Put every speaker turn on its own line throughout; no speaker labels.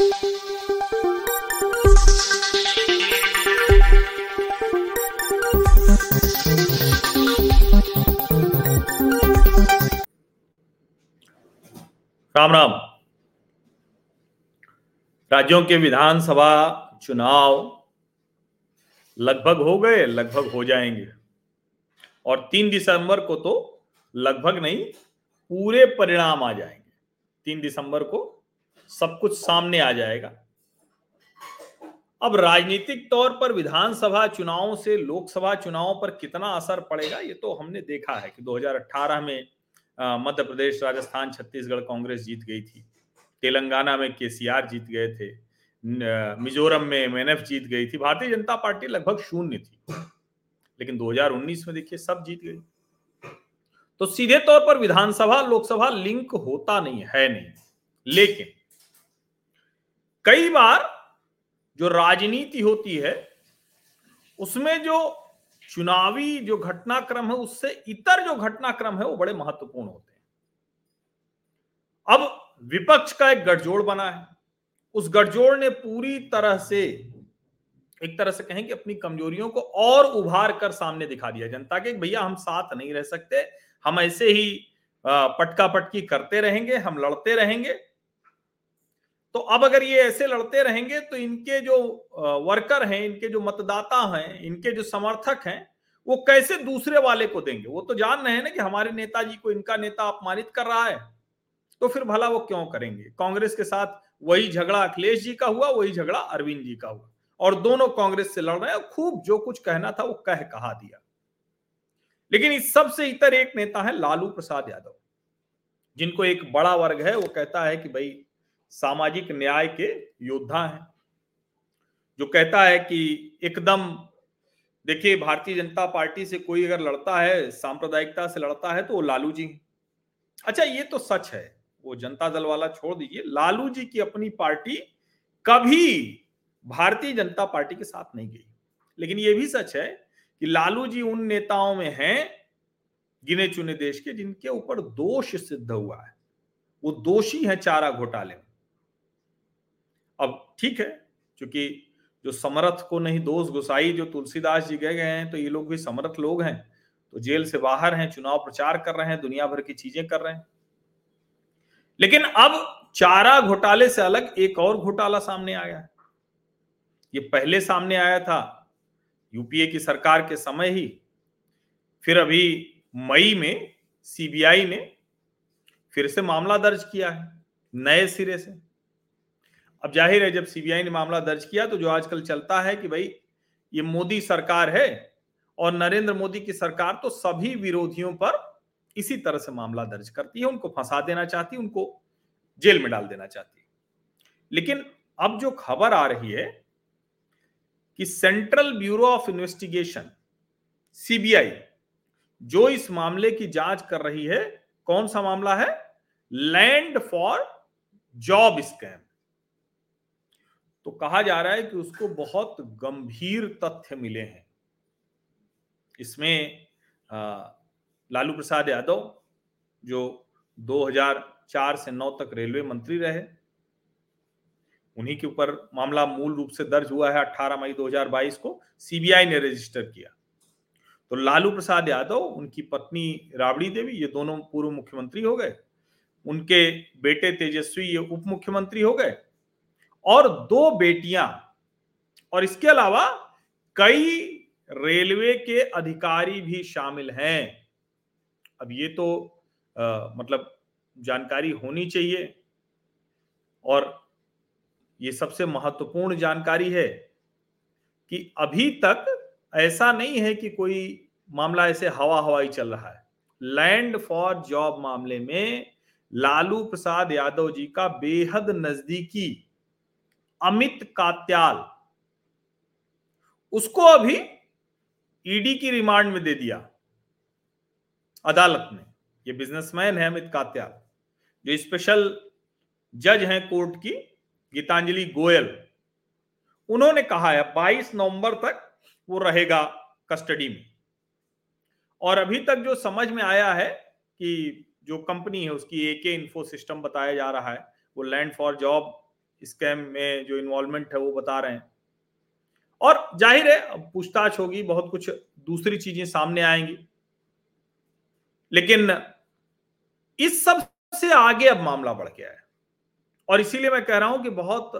राम राम। राज्यों के विधानसभा चुनाव लगभग हो गए, लगभग हो जाएँगे। और तीन दिसंबर को तो लगभग नहीं, पूरे परिणाम आ जाएँगे। तीन दिसंबर को सब कुछ सामने आ जाएगा। अब राजनीतिक तौर पर विधानसभा चुनावों से लोकसभा चुनावों पर कितना असर पड़ेगा, ये तो हमने देखा है कि 2018 में मध्य प्रदेश, राजस्थान, छत्तीसगढ़ कांग्रेस जीत गई थी। तेलंगाना में केसीआर जीत गए थे। मिजोरम में एमएनएफ जीत गई थी। भारतीय जनता पार्टी लगभग शून्य थी। लेकिन 2019 में देखिए सब जीत गई। तो सीधे तौर पर विधानसभा, लोकसभा लिंक होता नहीं, है नहीं। लेकिन कई बार जो राजनीति होती है, उसमें जो चुनावी जो घटनाक्रम है, उससे इतर जो घटनाक्रम है, वो बड़े महत्वपूर्ण होते हैं। अब विपक्ष का एक गठजोड़ बना है। उस गठजोड़ ने पूरी तरह से, एक तरह से कहें कि अपनी कमजोरियों को और उभार कर सामने दिखा दिया। जनता के भैया, हम साथ नहीं रह सकते, हम ऐसे ही पटका पटकी करते रहेंगे, हम लड़ते रहेंगे। तो अब अगर ये ऐसे लड़ते रहेंगे तो इनके जो वर्कर हैं, इनके जो मतदाता हैं, इनके जो समर्थक हैं, वो कैसे दूसरे वाले को देंगे? वो तो जान रहे हैं ना कि हमारे नेताजी को इनका नेता अपमानित कर रहा है। तो फिर भला वो क्यों करेंगे? कांग्रेस के साथ वही झगड़ा अखिलेश जी का हुआ, वही झगड़ा अरविंद जी का हुआ। और दोनों कांग्रेस से लड़ रहे हैं, खूब जो कुछ कहना था वो कह कहा दिया। लेकिन इस सबसे इतर एक नेता है लालू प्रसाद यादव। जिनको एक बड़ा वर्ग है, वो कहता है कि भाई सामाजिक न्याय के योद्धा हैं, जो कहता है कि एकदम, देखिए, भारतीय जनता पार्टी से कोई अगर लड़ता है, सांप्रदायिकता से लड़ता है तो वो लालू जी अच्छा ये तो सच है, वो जनता दल वाला छोड़ दीजिए, लालू जी की अपनी पार्टी कभी भारतीय जनता पार्टी के साथ नहीं गई। लेकिन ये भी सच है कि लालू जी उन नेताओं में हैं, गिने चुने देश के, जिनके ऊपर दोष सिद्ध हुआ है। वो दोषी है चारा घोटाले में। अब ठीक है, क्योंकि जो समर्थ को नहीं दोष गुसाई, जो तुलसीदास जी गए गए हैं तो ये लोग भी समर्थ लोग हैं तो जेल से बाहर हैं, चुनाव प्रचार कर रहे हैं, दुनिया भर की चीज़ें कर रहे हैं। लेकिन अब चारा घोटाले से अलग एक और घोटाला सामने आया है। ये पहले सामने आया था, यूपीए की सरकार के समय ही, फिर अभी मई में सीबीआई ने फिर से मामला दर्ज किया है, नए सिरे से। अब ज़ाहिर है, जब सीबीआई ने मामला दर्ज किया तो जो आजकल चलता है कि भाई, ये मोदी सरकार है और नरेंद्र मोदी की सरकार तो सभी विरोधियों पर इसी तरह से मामला दर्ज करती है। उनको फंसा देना चाहती है, उनको जेल में डाल देना चाहती है। लेकिन अब जो खबर आ रही है कि central bureau of investigation CBI जो इस मामले की जाँच कर रही है, कौन सा मामला है? Land for job scam. तो कहा जा रहा है कि उसको बहुत गंभीर तथ्य मिले हैं। इसमें लालू प्रसाद यादव, जो 2004 से 9 तक रेलवे मंत्री रहे, उन्हीं के ऊपर मामला मूल रूप से दर्ज हुआ है 18 मई 2022 को, सीबीआई ने रजिस्टर किया। तो लालू प्रसाद यादव, उनकी पत्नी राबड़ी देवी, ये दोनों पूर्व मुख्यमंत्री हो गए। उनके बेटे तेजस्वी, ये उप मुख्यमंत्री हो गए। और दो बेटियाँ। और इसके अलावा कई रेलवे के अधिकारी भी शामिल हैं। अब ये तो आ, मतलब जानकारी होनी चाहिए। और ये सबसे महत्वपूर्ण जानकारी है कि अभी तक ऐसा नहीं है कि कोई मामला ऐसे हवा हवाई चल रहा है। लैंड फॉर जॉब मामले में लालू प्रसाद यादव जी का बेहद नजदीकी अमित कात्याल। उसको अभी ईडी की रिमांड में दे दिया। अदालत ने। ये बिजनेसमैन है अमित कात्याल। जो स्पेशल जज हैं कोर्ट की, गीतांजलि गोयल। उन्होंने कहा है 22 नवंबर तक वो रहेगा कस्टडी में। और अभी तक जो समझ में आया है कि जो कंपनी है, उसकी एके इन्फो सिस्टम बताया जा रहा है, वो लैंड फॉर जॉब स्कैम में जो इन्वॉल्वमेंट है वो बता रहे हैं। और ज़ाहिर है पूछताछ होगी, बहुत कुछ दूसरी चीज़ें सामने आएँगी। लेकिन इस सबसे आगे अब मामला बढ़ गया है। और इसीलिए मैं कह रहा हूँ कि बहुत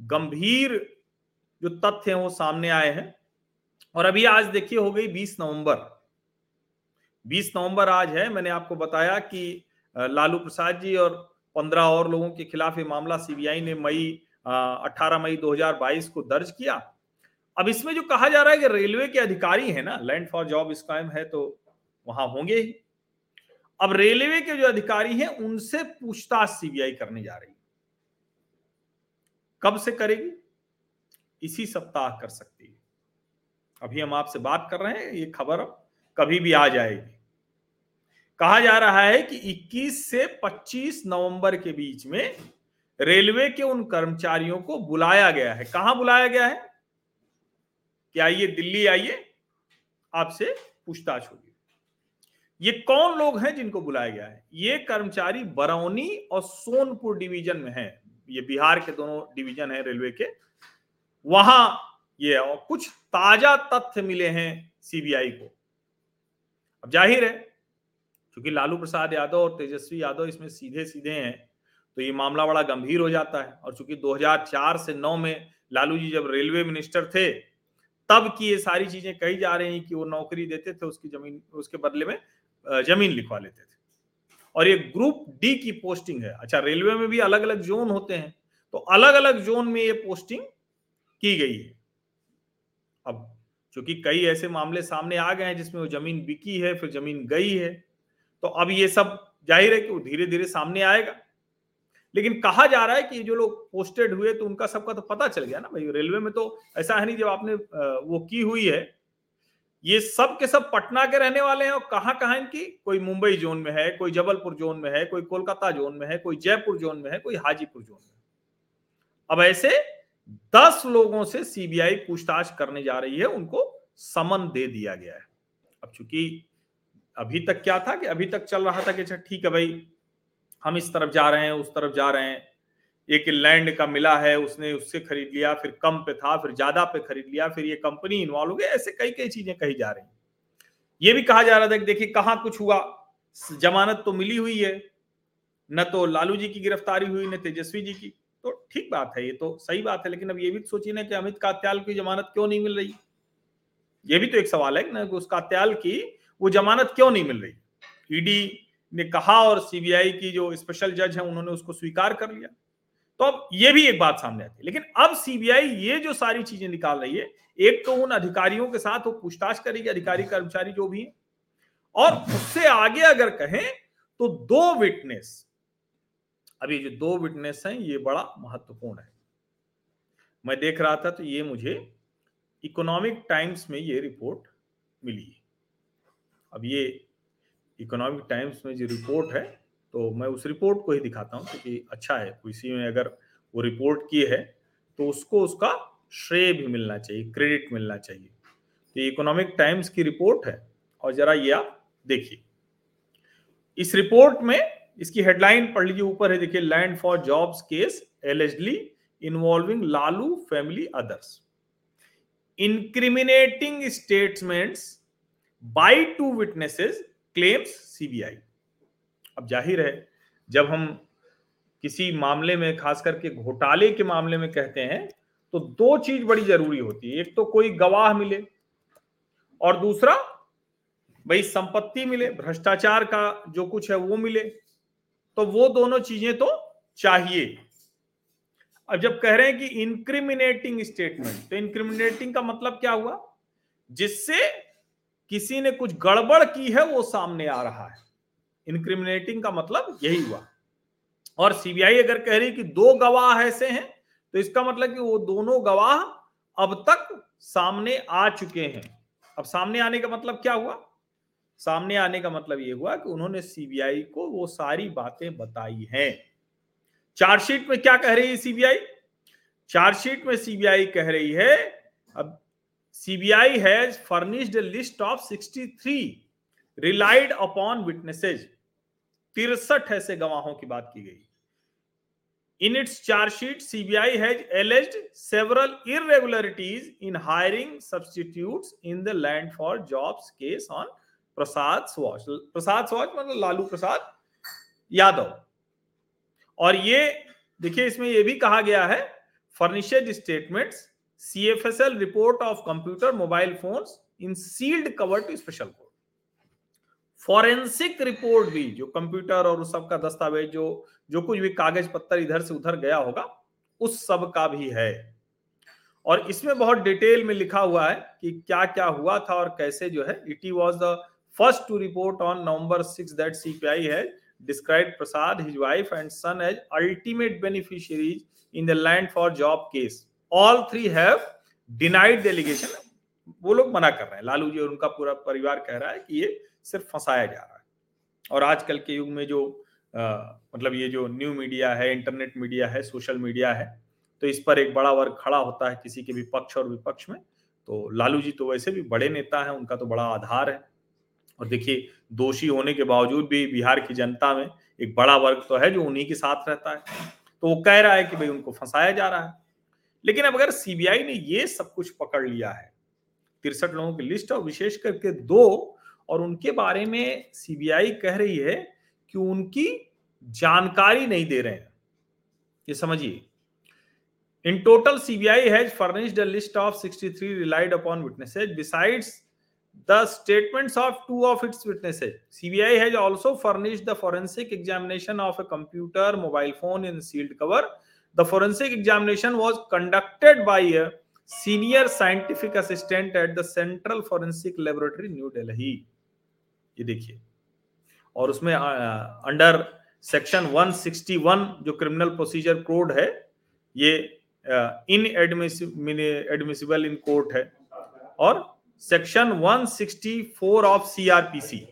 गंभीर जो तथ्य हैं वो सामने आए हैं। और अभी आज देखिए, हो गई 20 नवंबर। 20 नवंबर आज है, मैंने आपको बताया कि लालू प्रसाद जी और 15 और लोगों के खिलाफ ये मामला सीबीआई ने मई 18 मई 2022 को दर्ज किया। अब इसमें जो कहा जा रहा है कि रेलवे के अधिकारी है ना लैंड फॉर जॉब स्कैम है तो वहाँ होंगे ही। अब रेलवे के जो अधिकारी हैं, उनसे पूछताछ सीबीआई करने जा रही है। कब से करेगी? इसी सप्ताह कर सकती है। अभी हम आपसे बात कर रहे हैं, ये खबर कभी भी आ जाएगी। कहा जा रहा है कि 21 से 25 नवंबर के बीच में रेलवे के उन कर्मचारियों को बुलाया गया है। कहाँ बुलाया गया है? कि आइए, दिल्ली आइए, आपसे पूछताछ होगी। ये कौन लोग हैं जिनको बुलाया गया है? ये कर्मचारी बरौनी और सोनपुर डिवीज़न में है। ये बिहार के दोनों डिवीज़न है रेलवे के। वहाँ ये और कुछ ताज़ा तथ्य मिले हैं सीबीआई को। अब ज़ाहिर है क्योंकि लालू प्रसाद यादव और तेजस्वी यादव इसमें सीधे सीधे हैं तो ये मामला बड़ा गंभीर हो जाता है। और चूँकि 2004 से 9 में लालू जी जब रेलवे मिनिस्टर थे, तब की ये सारी चीज़ें कही जा रही कि वो नौकरी देते थे, उसकी ज़मीन, उसके बदले में ज़मीन लिखवा लेते थे। और ये ग्रुप डी की पोस्टिंग है। अच्छा रेलवे में भी अलग अलग जोन होते हैं तो अलग अलग जोन में ये पोस्टिंग की गई है। अब चूँकि कई ऐसे मामले सामने आ गए हैं जिसमें वो ज़मीन बिकी है, फिर ज़मीन गई है तो अब ये सब ज़ाहिर है कि वो धीरे धीरे सामने आएगा। लेकिन कहा जा रहा है कि जो लोग पोस्टेड हुए तो उनका सबका तो पता चल गया ना भाई रेलवे में तो ऐसा है नहीं जब आपने वो की हुई है। ये सब के सब पटना के रहने वाले हैं और कहाँ कहाँ इनकी? कोई मुंबई जोन में है, कोई जबलपुर जोन में है, कोई कोलकाता जोन में है, कोई जयपुर जोन में है, कोई हाजीपुर जोन में अब ऐसे दस लोगों से सीबीआई पूछताछ करने जा रही है, उनको समन दे दिया गया है। अब चूँकि अभी तक क्या था कि अभी तक चल रहा था कि अच्छा ठीक है भाई, हम इस तरफ़ जा रहे हैं, उस तरफ़ जा रहे हैं। एक लैंड का मिला है, उसने उससे खरीद लिया, फिर कम पे था, फिर ज़्यादा पे खरीद लिया, फिर ये कंपनी इन्वॉल्व हो गई, ऐसे कई कई चीज़ें कही जा रही ये भी कहा जा रहा था देखिए, कहाँ कुछ हुआ? जमानत तो मिली हुई है, न तो लालू जी की गिरफ्तारी हुई, न तेजस्वी जी की। तो ठीक बात है, ये तो सही बात है, लेकिन अब ये भी तो सोचिए ना कि अमित कात्याल की जमानत क्यों नहीं मिल रही? ये भी तो एक सवाल है ना उस कात्याल की वो जमानत क्यों नहीं मिल रही? ईडी ने कहा और सीबीआई की जो स्पेशल जज है, उन्होंने उसको स्वीकार कर लिया। तो अब ये भी एक बात सामने आती है। लेकिन अब सीबीआई ये जो सारी चीज़ें निकाल रही है, एक तो उन अधिकारियों के साथ वो पूछताछ करेगी, अधिकारी, कर्मचारी जो भी है, और उससे आगे अगर कहें तो दो विटनेस अभी जो दो विटनेस हैं, ये बड़ा महत्वपूर्ण है। मैं देख रहा था तो ये मुझे इकोनॉमिक टाइम्स में ये रिपोर्ट मिली अब ये इकोनॉमिक टाइम्स में जो रिपोर्ट है तो मैं उस रिपोर्ट को ही दिखाता हूँ क्योंकि अच्छा है। इसी में अगर वो रिपोर्ट की है तो उसको उसका श्रेय भी मिलना चाहिए क्रेडिट मिलना चाहिए। तो इकोनॉमिक टाइम्स की रिपोर्ट है और जरा ये आप देखिए। इस रिपोर्ट में इसकी हेडलाइन पढ़ लीजिए, ऊपर है देखिए land for jobs case allegedly involving Lalu family others incriminating statements by two witnesses claims CBI. अब ज़ाहिर है, जब हम किसी मामले में, खास करके घोटाले के मामले में कहते हैं तो दो चीज़ बड़ी ज़रूरी होती है। एक तो कोई गवाह मिले और दूसरा, भाई संपत्ति मिले, भ्रष्टाचार का जो कुछ है वो मिले तो वो दोनों चीज़ें तो चाहिए। अब जब कह रहे हैं कि इंक्रिमिनेटिंग स्टेटमेंट तो इंक्रिमिनेटिंग का मतलब क्या हुआ? जिससे किसी ने कुछ गड़बड़ की है, वो सामने आ रहा है। इनक्रिमिनेटिंग का मतलब यही हुआ। और सीबीआई अगर कह रही कि दो गवाह ऐसे हैं तो इसका मतलब कि वो दोनों गवाह अब तक सामने आ चुके हैं। अब सामने आने का मतलब क्या हुआ? सामने आने का मतलब ये हुआ कि उन्होंने सीबीआई को वो सारी बातें बताई हैं। चार्जशीट में क्या कह रही है सीबीआई चार्जशीट में सीबीआई कह रही है, अब CBI has furnished list of 63 relied upon witnesses तिरसठ ऐसे गवाहों की बात की गई। Its charge sheet, CBI has alleged several irregularities in hiring substitutes in the land for jobs case on Prasad swatch Prasad स्वॉच मतलब लालू प्रसाद यादव। और ये देखिए इसमें ये भी कहा गया है furnished statements CFSL report of computer mobile phones in sealed cover to special court forensic report भी, जो कंप्यूटर और उस सब का दस्तावेज़, जो जो कुछ भी कागज़ पत्तर इधर से उधर गया होगा, उस सब का भी है। और इसमें बहुत डिटेल में लिखा हुआ है कि क्या क्या हुआ था और कैसे जो है it was the first to report on November six that CBI है describe Prasad his wife and son as ultimate beneficiaries in the land for job case all three have denied allegation वो लोग मना कर रहे हैं। लालू जी और उनका पूरा परिवार कह रहा है कि ये सिर्फ़ फंसाया जा रहा है। और आजकल के युग में जो आ, मतलब ये जो न्यू मीडिया है इंटरनेट मीडिया है सोशल मीडिया है तो इस पर एक बड़ा वर्ग खड़ा होता है किसी के भी पक्ष और विपक्ष में। तो लालू जी तो वैसे भी बड़े नेता हैं उनका तो बड़ा आधार है। और देखिए दोषी होने के बावजूद भी बिहार की जनता में एक बड़ा वर्ग तो है जो उन्हीं के साथ रहता है। तो वो कह रहा है कि भाई उनको फंसाया जा रहा है। लेकिन अब अगर सीबीआई ने ये सब कुछ पकड़ लिया है, तिरसठ लोगों की लिस्ट और विशेष करके दो, और उनके बारे में सीबीआई कह रही है कि उनकी जानकारी नहीं दे रहे हैं। ये समझिए। In total CBI has furnished a list of 63 relied upon witnesses besides the statements of two of its witnesses CBI has also furnished the forensic examination of a computer mobile phone in sealed cover the forensic examination was conducted by a senior scientific assistant at the central forensic laboratory New Delhi ये देखिए। और उसमें under section 161 जो criminal procedure code है, ये इन admissible in court है। और section 164 of CrPC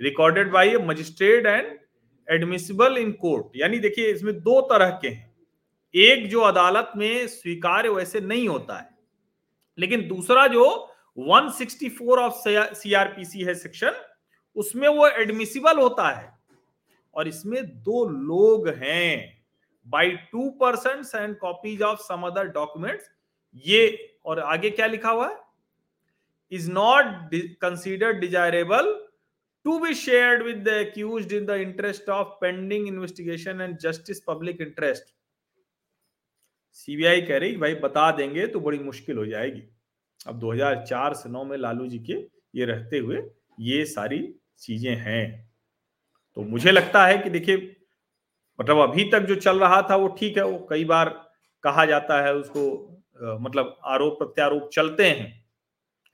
recorded by magistrate and admissible in court यानी देखिए, इसमें दो तरह के हैं। एक जो अदालत में स्वीकार्य वैसे नहीं होता है, लेकिन दूसरा जो 164 ऑफ़ सीआरपीसी है सेक्शन, उसमें वो एडमिसिबल होता है। और इसमें दो लोग हैं by two percent and copies of some other documents, ये और आगे क्या लिखा हुआ है? Is not considered desirable to be shared with the accused in the interest of pending investigation and justice public interest CBI कह रही, भाई बता देंगे तो बड़ी मुश्किल हो जाएगी। अब 2004 से 9 में लालू जी के ये रहते हुए ये सारी चीज़ें हैं। तो मुझे लगता है कि देखिए मतलब अभी तक जो चल रहा था वो ठीक है, वो कई बार कहा जाता है उसको मतलब आरोप प्रत्यारोप चलते हैं।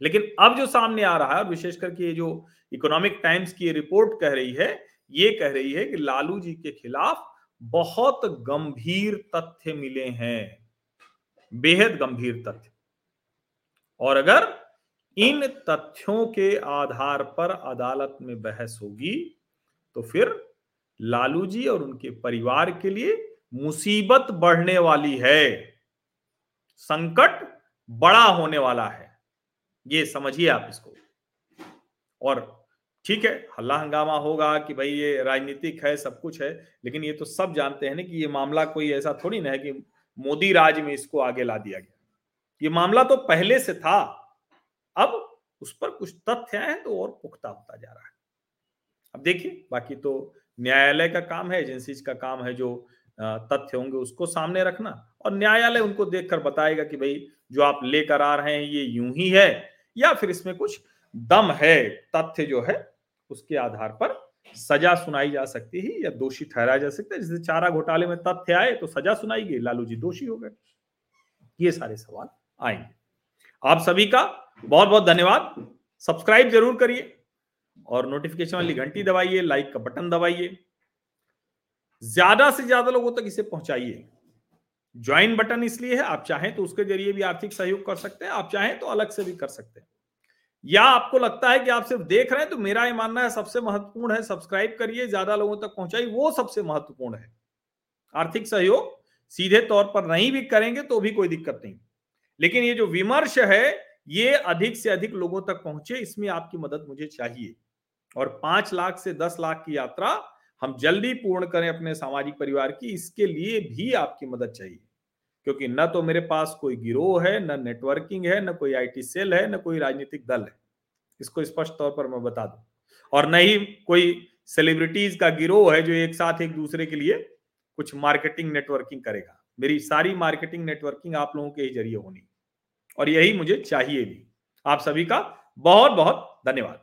लेकिन अब जो सामने आ रहा है विशेष करके ये जो इकोनॉमिक टाइम्स की रिपोर्ट कह रही है, ये कह रही है कि लालू जी के खिलाफ बहुत गंभीर तथ्य मिले हैं। बेहद गंभीर तथ्य। और अगर इन तथ्यों के आधार पर अदालत में बहस होगी तो फिर लालू जी और उनके परिवार के लिए मुसीबत बढ़ने वाली है। संकट बड़ा होने वाला है। ये समझिए आप इसको। और ठीक है हल्ला हंगामा होगा कि भाई ये राजनीतिक है, सब कुछ है, लेकिन ये तो सब जानते हैं ना कि ये मामला कोई ऐसा थोड़ी ना है कि मोदी राज में इसको आगे ला दिया गया। ये मामला तो पहले से था, अब उस पर कुछ तथ्य आए तो और पुख्ता होता जा रहा है। अब देखिए, बाकी तो न्यायालय का काम है, एजेंसीज का काम है जो तथ्य होंगे उसको सामने रखना और न्यायालय उनको देखकर बताएगा कि भाई जो आप लेकर आ रहे हैं ये यूँ ही है या फिर इसमें कुछ दम है, तथ्य जो है, उसके आधार पर सजा सुनाई जा सकती है या दोषी ठहराया जा सकता है। जैसे चारा घोटाले में तथ्य आए तो सजा सुनाई गई, लालू जी दोषी हो गए। ये सारे सवाल आएँगे। आप सभी का बहुत बहुत धन्यवाद। सब्सक्राइब ज़रूर करिए और नोटिफिकेशन वाली घंटी दबाइए लाइक का बटन दबाइए। ज़्यादा से ज़्यादा लोगों तक इसे पहुंचाइए। ज्वाइन बटन इसलिए है, आप चाहें तो उसके ज़रिए भी आर्थिक सहयोग कर सकते हैं, आप चाहें तो अलग से भी कर सकते हैं। या आपको लगता है कि आप सिर्फ़ देख रहे हैं तो मेरा ये मानना है सबसे महत्वपूर्ण है सब्सक्राइब करिए, ज़्यादा लोगों तक पहुंचाइए, वो सबसे महत्वपूर्ण है। आर्थिक सहयोग सीधे तौर पर नहीं भी करेंगे तो भी कोई दिक्कत नहीं। लेकिन ये जो विमर्श है, ये अधिक से अधिक लोगों तक पहुँचे, इसमें आपकी मदद मुझे चाहिए। और पाँच लाख से दस लाख की यात्रा हम जल्दी पूर्ण करें अपने सामाजिक परिवार की, इसके लिए भी आपकी मदद चाहिए। क्योंकि न तो मेरे पास कोई गिरोह है, न नेटवर्किंग है, न कोई आईटी सेल है, न कोई राजनीतिक दल है। इसको स्पष्ट इस तौर पर मैं बता दूँ। और न ही कोई सेलिब्रिटीज का गिरोह है जो एक साथ एक दूसरे के लिए कुछ मार्केटिंग नेटवर्किंग करेगा। मेरी सारी मार्केटिंग नेटवर्किंग आप लोगों के ही ज़रिए होनी। और यही मुझे चाहिए भी। आप सभी का बहुत बहुत धन्यवाद।